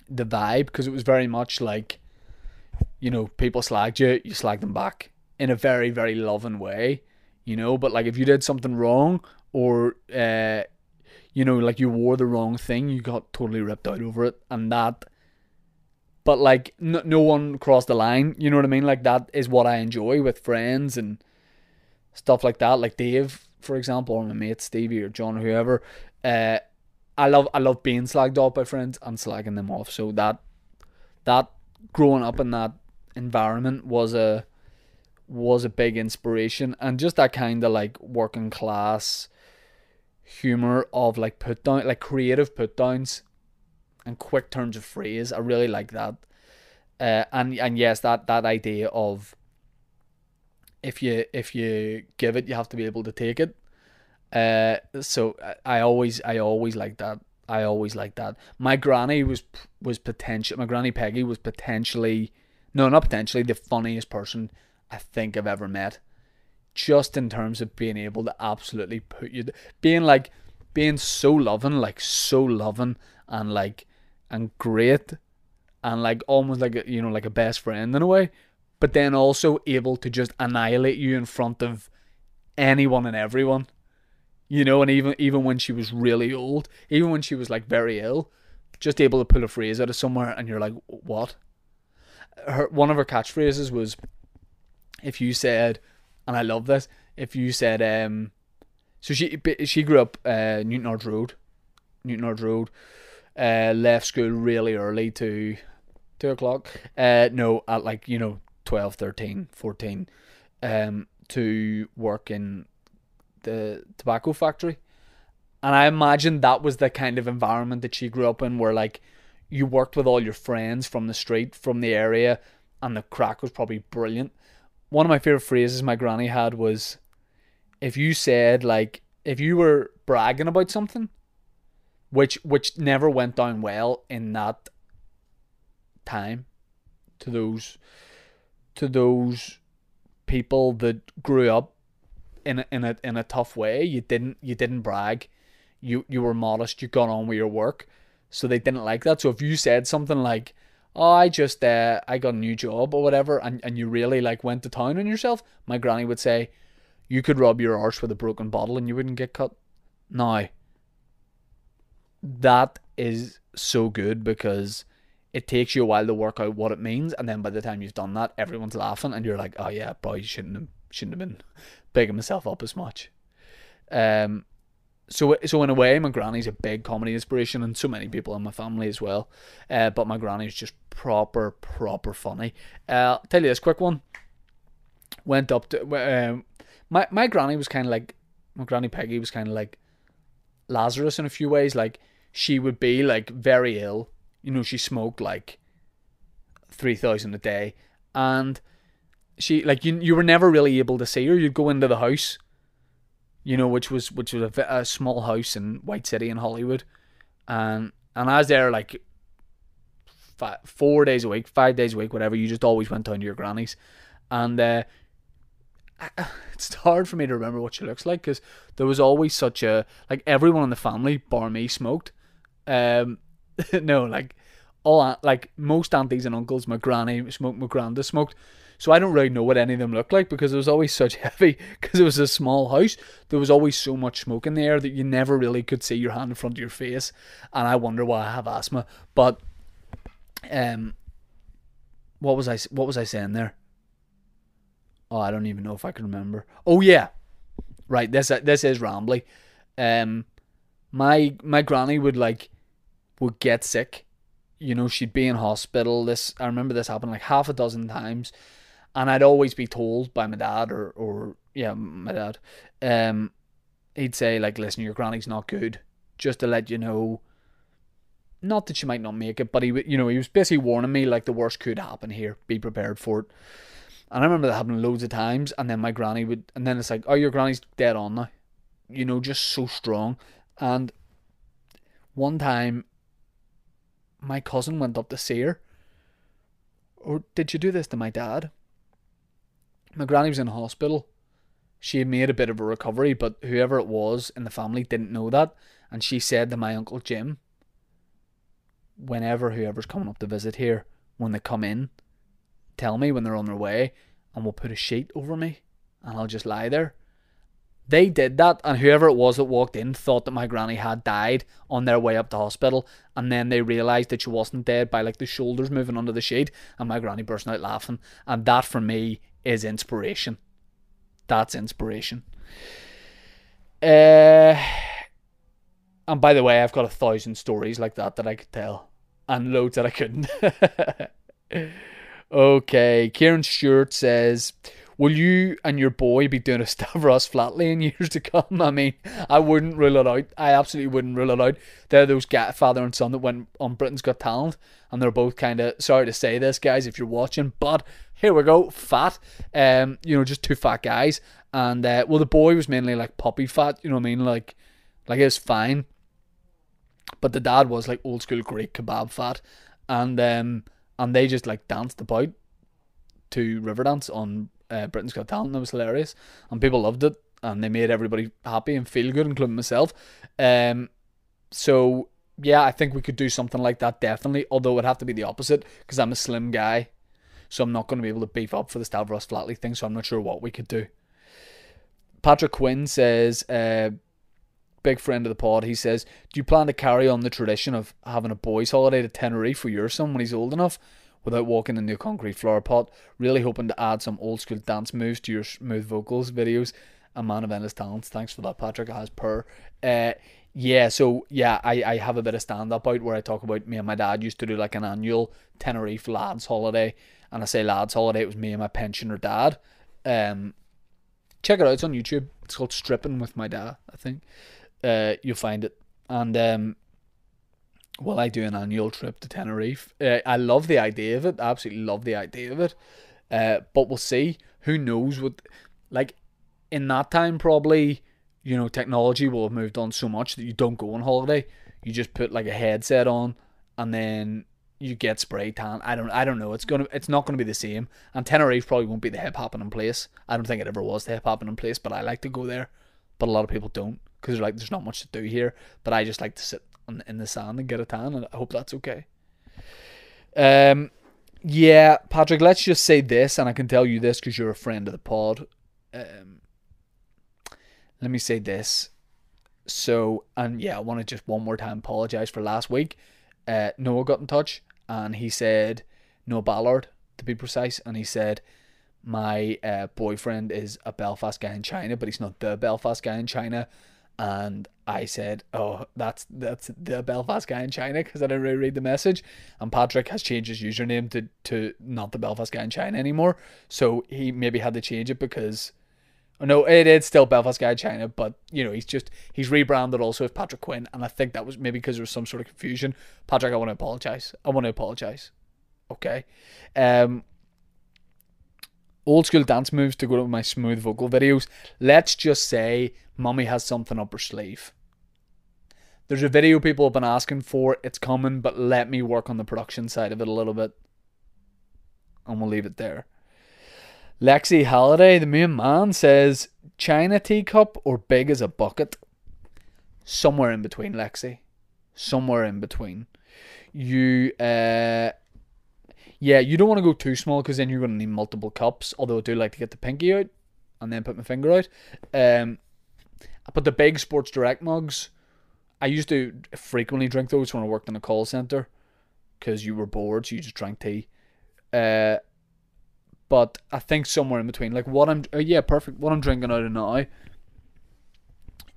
the vibe because it was very much like you know people slagged you you slag them back in a very very loving way you know? But like if you did something wrong or uh you know like you wore the wrong thing you got totally ripped out over it and that but like no one crossed the line you know what i mean? Like that is what i enjoy with friends and stuff like that. Like dave for example, or my mate Stevie or John or whoever, uh, I love I love being slagged off by friends and slagging them off. So that that growing up in that environment was a was a big inspiration and just that kind of like working class humor of like put down like creative put downs and quick turns of phrase. I really like that. Uh, and and yes, that that idea of if you if you give it, you have to be able to take it. Uh, so I always I always like that. I always like that. My granny was was potential. My granny Peggy was potentially, no, not potentially, the funniest person I think I've ever met. Just in terms of being able to absolutely put you, being like, being so loving, like so loving, and like, and great, and like almost like a, you know like a best friend in a way but then also able to just annihilate you in front of anyone and everyone. You know, and even even when she was really old, even when she was like very ill, just able to pull a phrase out of somewhere and you're like, what? Her one of her catchphrases was, if you said, and I love this, if you said, um, so she she grew up uh, Newtownards Road, Newtownards Road, uh, left school really early to two o'clock. Uh, no, at like you know 12, 13, 14 um, to work in the tobacco factory. And I imagine that was the kind of environment that she grew up in where like you worked with all your friends from the street, from the area, and the crack was probably brilliant. One of my favorite phrases my granny had was if you said like if you were bragging about something which which never went down well in that time to those to those people that grew up in a, in a in a tough way. You didn't you didn't brag. You you were modest. You got on with your work. So they didn't like that. So if you said something like, "Oh, I just uh, I got a new job or whatever," and and you really like went to town on yourself, my granny would say, "You could rub your arse with a broken bottle and you wouldn't get cut." Now, that is so good because it takes you a while to work out what it means, and then by the time you've done that, everyone's laughing, and you're like, "Oh yeah, boy, shouldn't have, shouldn't have been *laughs* bigging myself up as much." Um, so so in a way, my granny's a big comedy inspiration, and so many people in my family as well. Uh, but my granny's just proper, proper funny. Uh, tell you this quick one. Went up to um, my my granny was kind of like my granny Peggy was kind of like Lazarus in a few ways. Like she would be like very ill. You know, she smoked like three thousand a day, and she like you you were never really able to see her. You'd go into the house you know, which was which was a, a small house in White City in Holywood, and and I was there like five, four days a week, five days a week, whatever. You just always went down to your granny's, and uh, it's hard for me to remember what she looks like because there was always such a like everyone in the family, bar me, smoked. Um, *laughs* no, like all like most aunties and uncles, my granny smoked, my granda smoked. So I don't really know what any of them looked like because it was always such *laughs* heavy because it was a small house. There was always so much smoke in the air that you never really could see your hand in front of your face. And I wonder why I have asthma. But um what was I what was I saying there? Oh, I don't even know if I can remember. Oh yeah. Right, this this is rambly. Um my my granny would like would get sick you know she'd be in hospital this i remember this happened like half a dozen times and I'd always be told by my dad or or yeah my dad, um, he'd say like, listen, your granny's not good, just to let you know. Not that she might not make it, but he you know he was basically warning me like the worst could happen here. Be prepared for it. And I remember that happening loads of times. And then my granny would, and then it's like, oh, your granny's dead on now, you know, just so strong. And one time, my cousin went up to see her. Or did you do this to my dad? my granny was in hospital. She had made a bit of a recovery, but whoever it was in the family didn't know that. And she said to my uncle Jim, whenever whoever's coming up to visit here, when they come in, tell me when they're on their way, and we'll put a sheet over me, and I'll just lie there. They did that, and whoever it was that walked in thought that my granny had died on their way up to hospital, and then they realised that she wasn't dead by like the shoulders moving under the sheet, and my granny burst out laughing. And that for me is inspiration. That's inspiration. Uh, and by the way, I've got a thousand stories like that that I could tell, and loads that I couldn't. *laughs* okay, Kieran Stewart says, Will you and your boy be doing a Stavros Flatley in years to come? I mean, I wouldn't rule it out. I absolutely wouldn't rule it out. They're those father and son that went on Britain's Got Talent, and they're both kind of sorry to say this, guys, if you're watching, but here we go, fat. Um, you know, just two fat guys, and uh, well, the boy was mainly like puppy fat. You know what I mean? Like, like it was fine, but the dad was like old school Greek kebab fat, and um, and they just like danced about to Riverdance on uh, Britain's Got Talent. It was hilarious, and people loved it, and they made everybody happy and feel good, including myself. Um, so yeah, I think we could do something like that definitely. Although it'd have to be the opposite because I'm a slim guy, so I'm not going to be able to beef up for the Stavros Flatley thing. So I'm not sure what we could do. Patrick Quinn says, uh, big friend of the pod. He says, "Do you plan to carry on the tradition of having a boys' holiday to Tenerife for your son when he's old enough?" Without walking into a concrete floor pot. Really hoping to add some old school dance moves to your smooth vocals videos. A man of endless talents. Thanks for that, Patrick. As per. Uh, yeah, so yeah, I, I have a bit of stand up out where I talk about me and my dad used to do like an annual Tenerife lads holiday. And I say lads holiday, it was me and my pensioner dad. Um, check it out, it's on YouTube. It's called Stripping with My Dad, I think. Uh, you'll find it. And um, well, I do an annual trip to Tenerife. Uh, I love the idea of it. I absolutely love the idea of it. Uh, but we'll see. Who knows what? Like in that time, probably you know technology will have moved on so much that you don't go on holiday. You just put like a headset on, and then you get spray tan. I don't. I don't know. It's gonna. It's not gonna be the same. And Tenerife probably won't be the hip hopping in place. I don't think it ever was the hip hopping in place. But I like to go there. But a lot of people don't because they're like, there's not much to do here. But I just like to sit in the sand and get a tan, and I hope that's okay. Um, yeah, Patrick. Let's just say this, and I can tell you this because you're a friend of the pod. Um, let me say this. So, and yeah, I want to just one more time apologize for last week. Uh, Noah got in touch and he said, Noah Ballard to be precise, and he said, My uh, boyfriend is a Belfast guy in China, but he's not the Belfast guy in China and I said, "Oh, that's that's the Belfast guy in China," because I didn't really read the message. And Patrick has changed his username to to not the Belfast guy in China anymore, so he maybe had to change it because. Oh, no, it is still Belfast guy in China, but you know he's just he's rebranded also as Patrick Quinn, and I think that was maybe because there was some sort of confusion. Patrick, I want to apologize. I want to apologize. Okay, um, old school dance moves to go to my smooth vocal videos. Let's just say Mummy has something up her sleeve. There's a video people have been asking for. It's coming, but let me work on the production side of it a little bit. And we'll leave it there. Lexi Halliday, the main man, says China teacup or big as a bucket. Somewhere in between, Lexi. Somewhere in between. You uh yeah, you don't want to go too small because then you're going to need multiple cups. Although I do like to get the pinky out and then put my finger out. Um, but the big Sports Direct mugs, I used to frequently drink those when I worked in a call center because you were bored, so you just drank tea. Uh, but I think somewhere in between, like what I'm, uh, yeah, perfect. What I'm drinking out of now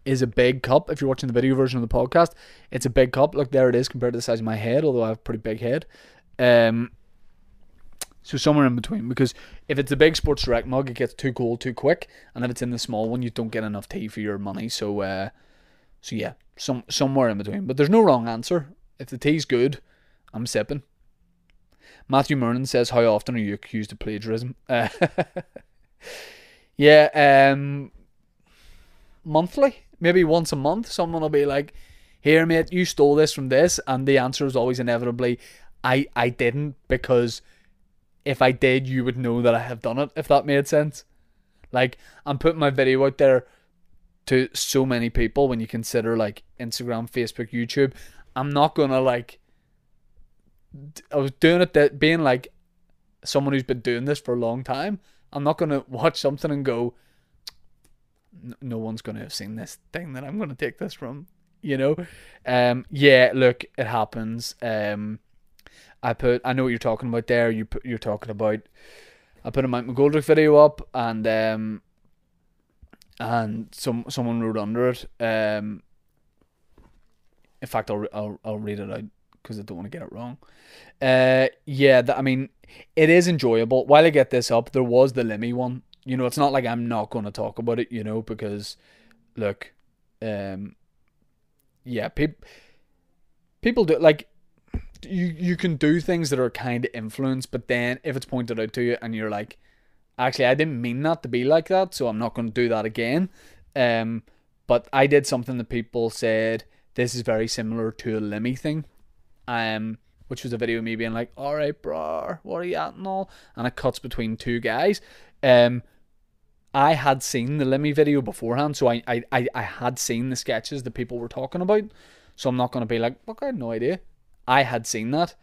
is a big cup. If you're watching the video version of the podcast, it's a big cup. Look, there it is compared to the size of my head, although I have a pretty big head. Um, so somewhere in between, because if it's a big Sports Direct mug, it gets too cold too quick, and if it's in the small one, you don't get enough tea for your money. So, uh, so yeah, some somewhere in between. But there's no wrong answer. If the tea's good, I'm sipping. Matthew Mernon says, "How often are you accused of plagiarism?" Uh, *laughs* yeah, um, monthly, maybe once a month. Someone will be like, "Here, mate, you stole this from this," and the answer is always inevitably, "I I didn't," because if I did, you would know that I have done it, if that made sense. Like, I'm putting my video out there to so many people when you consider like Instagram, Facebook, YouTube. I'm not gonna like. I was doing it that being like someone who's been doing this for a long time. I'm not gonna *laughs* watch something and go. No one's gonna have seen this thing that I'm gonna take this from. You know, um, yeah. Look, it happens. Um, I put I know what you're talking about there. You put you're talking about I put a Mike McGoldrick video up and um and some someone wrote under it. Um in fact I'll I'll, I'll read it out because I don't want to get it wrong. Uh yeah, that, I mean it is enjoyable. While I get this up, there was the Limmy one. You know, it's not like I'm not going to talk about it, you know, because look, um yeah, people people do like you you can do things that are kind of influenced, but then if it's pointed out to you and you're like, actually, I didn't mean that to be like that, so I'm not going to do that again. Um, but I did something that people said this is very similar to a Limmy thing, um, which was a video of me being like, "All right, bro, what are you at and all?" And it cuts between two guys. Um, I had seen the Limmy video beforehand, so I, I, I had seen the sketches that people were talking about. So I'm not going to be like, look, I had no idea. I had seen that,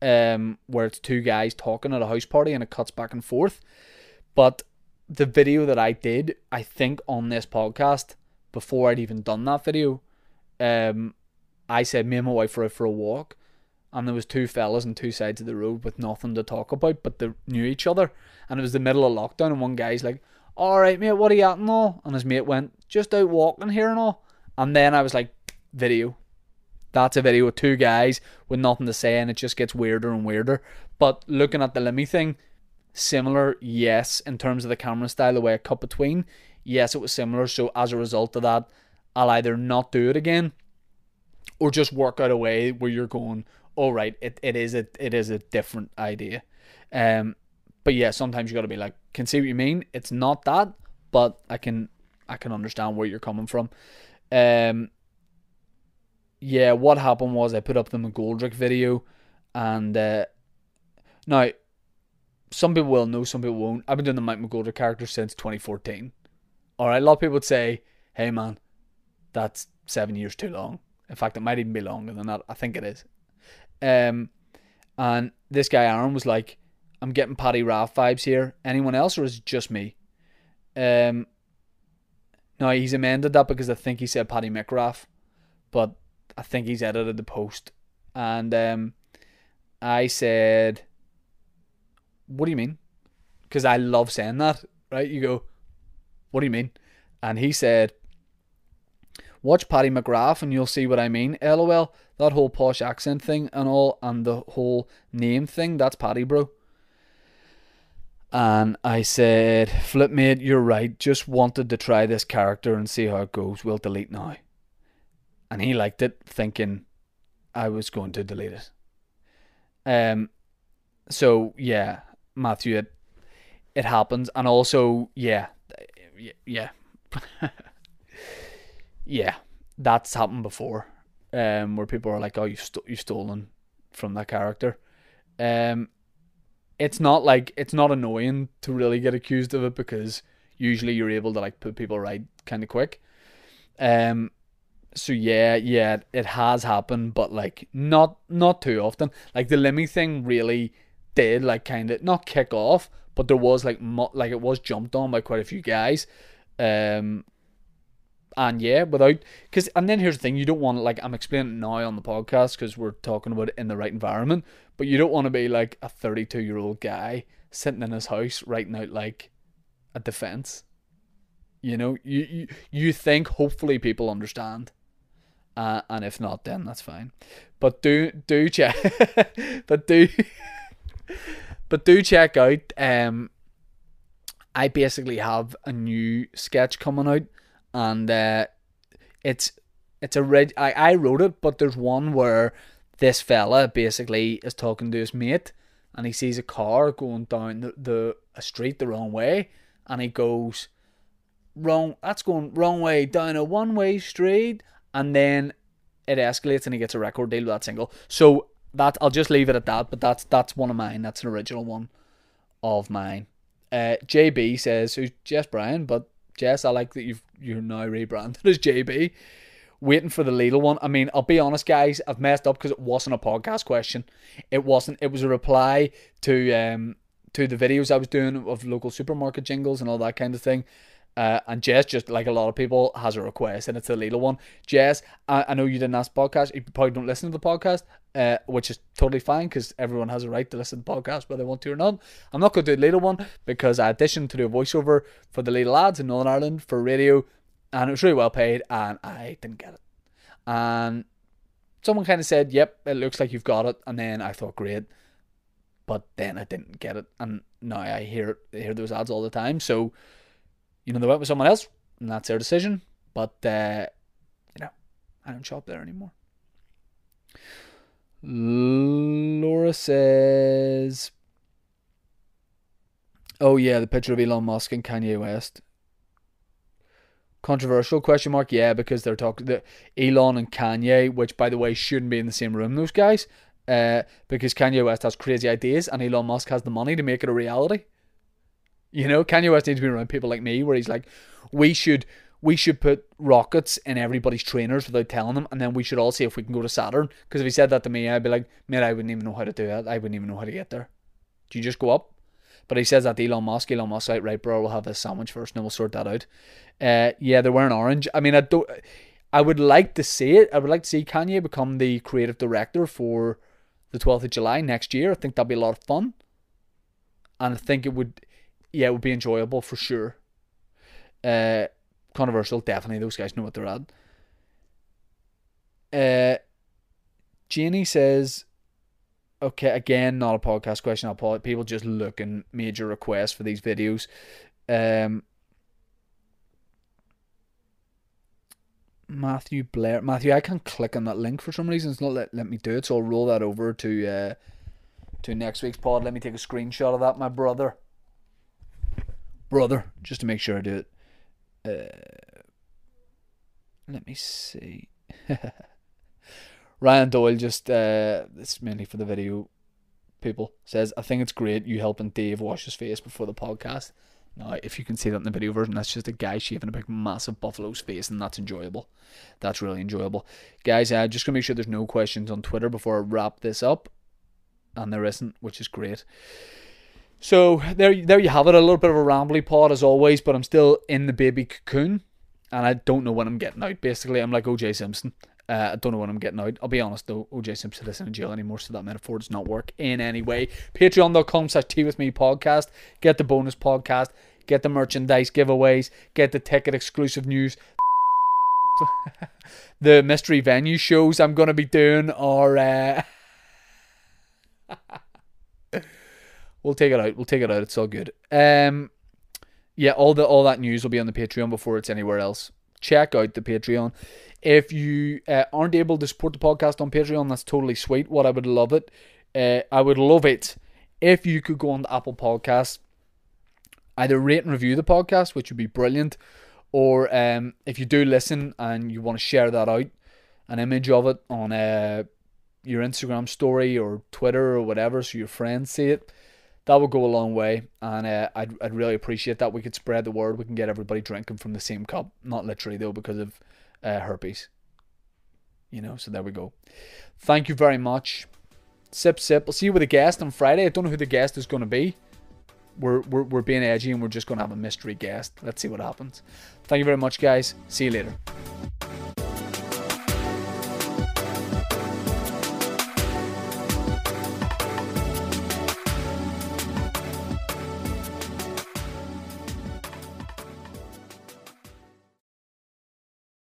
um, where it's two guys talking at a house party and it cuts back and forth. But the video that I did, I think on this podcast, before I'd even done that video, um, I said me and my wife were out for a walk, and there was two fellas on two sides of the road with nothing to talk about, but they knew each other, and it was the middle of lockdown, and one guy's like, "All right, mate, what are you at and all?" And his mate went, "Just out walking here and all," and then I was like, "Video." That's a video with two guys with nothing to say, and it just gets weirder and weirder. But looking at the Limmy thing, similar, yes, in terms of the camera style, the way it cut between, yes, it was similar. So as a result of that, I'll either not do it again or just work out a way where you're going, all right, it, it is a it is a different idea. Um but yeah, sometimes you gotta be like, can see what you mean. It's not that, but I can I can understand where you're coming from. Um yeah, what happened was I put up the McGoldrick video, and uh, now some people will know, some people won't. I've been doing the Mike McGoldrick character since 2014. All right, a lot of people would say, "Hey, man, that's seven years too long." In fact, it might even be longer than that. I think it is. Um, and this guy Aaron was like, "I'm getting Paddy Raff vibes here. Anyone else, or is it just me?" Um, no, he's amended that because I think he said Paddy McRaff, but I think he's edited the post, and um, I said, "What do you mean?" Because I love saying that, right? You go, "What do you mean?" And he said, Watch Paddy McGrath and you'll see what I mean. LOL, that whole posh accent thing and all, and the whole name thing, that's Paddy, bro. And I said, Flip mate, you're right. Just wanted to try this character and see how it goes. We'll delete now. And he liked it, thinking I was going to delete it. Um, so yeah, Matthew, it, it happens, and also yeah, yeah, *laughs* yeah, that's happened before, um, where people are like, "Oh, you've st- you've stolen from that character," um, it's not like it's not annoying to really get accused of it because usually you're able to like put people right kind of quick, um, so yeah, yeah, it has happened, but like not not too often. Like the Limmy thing really did like kind of not kick off, but there was like mo- like it was jumped on by quite a few guys. Um, and yeah, without because and then here's the thing: you don't want like I'm explaining now on the podcast because we're talking about it in the right environment, but you don't want to be like a 32 year old guy sitting in his house writing out like a defense. You know, you you, you think hopefully people understand uh, and if not, then that's fine. But do do check, *laughs* but do, *laughs* but do check out. Um, I basically have a new sketch coming out, and uh, it's it's a red. I I wrote it, but there's one where this fella basically is talking to his mate, and he sees a car going down the, the a street the wrong way, and he goes, "Wrong, that's going wrong way down a one way street." And then it escalates and he gets a record deal with that single. So that I'll just leave it at that. But that's that's one of mine. That's an original one of mine. Uh, JB says, "Who's Jess Bryan?" But Jess, I like that you've you're now rebranded as JB. Waiting for the Lidl one. I mean, I'll be honest, guys. I've messed up because it wasn't a podcast question. It wasn't. It was a reply to um to the videos I was doing of local supermarket jingles and all that kind of thing. Uh, and Jess, just like a lot of people, has a request, and it's a Lidl one. Jess, I, I know you didn't ask podcast. You probably don't listen to the podcast, uh, which is totally fine because everyone has a right to listen to the podcast whether they want to or not. I'm not going to do the little one because I auditioned to do a voiceover for the Lidl lads in Northern Ireland for radio, and it was really well paid, and I didn't get it. And someone kind of said, "Yep, it looks like you've got it," and then I thought, "Great," but then I didn't get it, and now I hear I hear those ads all the time. So you know, they went with someone else, and that's their decision. But, uh, you know, I don't shop there anymore. Laura says, "Oh yeah, the picture of Elon Musk and Kanye West. Controversial question mark? Yeah, because they're talking the Elon and Kanye, which by the way shouldn't be in the same room. Those guys, uh, because Kanye West has crazy ideas and Elon Musk has the money to make it a reality. You know, Kanye West needs to be around people like me, where he's like, we should we should put rockets in everybody's trainers without telling them, and then we should all see if we can go to Saturn. Because if he said that to me, I'd be like, man, I wouldn't even know how to do that. I wouldn't even know how to get there. Do you just go up? But he says that to Elon Musk. Elon Musk, like, right, bro, we'll have this sandwich first, and then we'll sort that out. Uh, yeah, they're wearing orange. I mean, I don't. I would like to see it. I would like to see Kanye become the creative director for the 12th of July next year. I think that'd be a lot of fun. And I think it would yeah, it would be enjoyable for sure. Uh, controversial, definitely. Those guys know what they're at. Uh, Janie says, okay, again, not a podcast question. I'll call it. People just looking major requests for these videos. Um, Matthew Blair, Matthew, I can't click on that link for some reason. It's not let, let me do it, so I'll roll that over to uh, to next week's pod. Let me take a screenshot of that, my brother brother, just to make sure I do it. Uh, let me see. *laughs* Ryan Doyle just uh, this is mainly for the video people says I think it's great you helping Dave wash his face before the podcast. Now, if you can see that in the video version, that's just a guy shaving a big massive buffalo's face, and that's enjoyable. That's really enjoyable, guys. I uh, just gonna make sure there's no questions on Twitter before I wrap this up, and there isn't, which is great. So there, there you have it. A little bit of a rambly pod as always, but I'm still in the baby cocoon, and I don't know when I'm getting out. Basically, I'm like OJ Simpson. Uh, I don't know when I'm getting out. I'll be honest though, OJ Simpson isn't in jail anymore, so that metaphor does not work in any way. Patreon.com slash Tea With Me podcast. Get the bonus podcast, get the merchandise giveaways, get the ticket exclusive news. *laughs* the mystery venue shows I'm to be doing or uh, *laughs* we'll take it out. We'll take it out. It's all good. Um yeah, all the all that news will be on the Patreon before it's anywhere else. Check out the Patreon. If you uh, aren't able to support the podcast on Patreon, that's totally sweet. What I would love it, uh, I would love it if you could go on the Apple Podcast, either rate and review the podcast, which would be brilliant, or um, if you do listen and you want to share that out, an image of it on uh, your Instagram story or Twitter or whatever, so your friends see it that would go a long way, and uh, I'd I'd really appreciate that. We could spread the word. We can get everybody drinking from the same cup, not literally though, because of uh, herpes. You know, so there we go. Thank you very much. Sip sip. I'll see you with a guest on Friday. I don't know who the guest is going to be. We're, we're, we're being edgy and we're just going to have a mystery guest. Let's see what happens. Thank you very much, guys. See you later.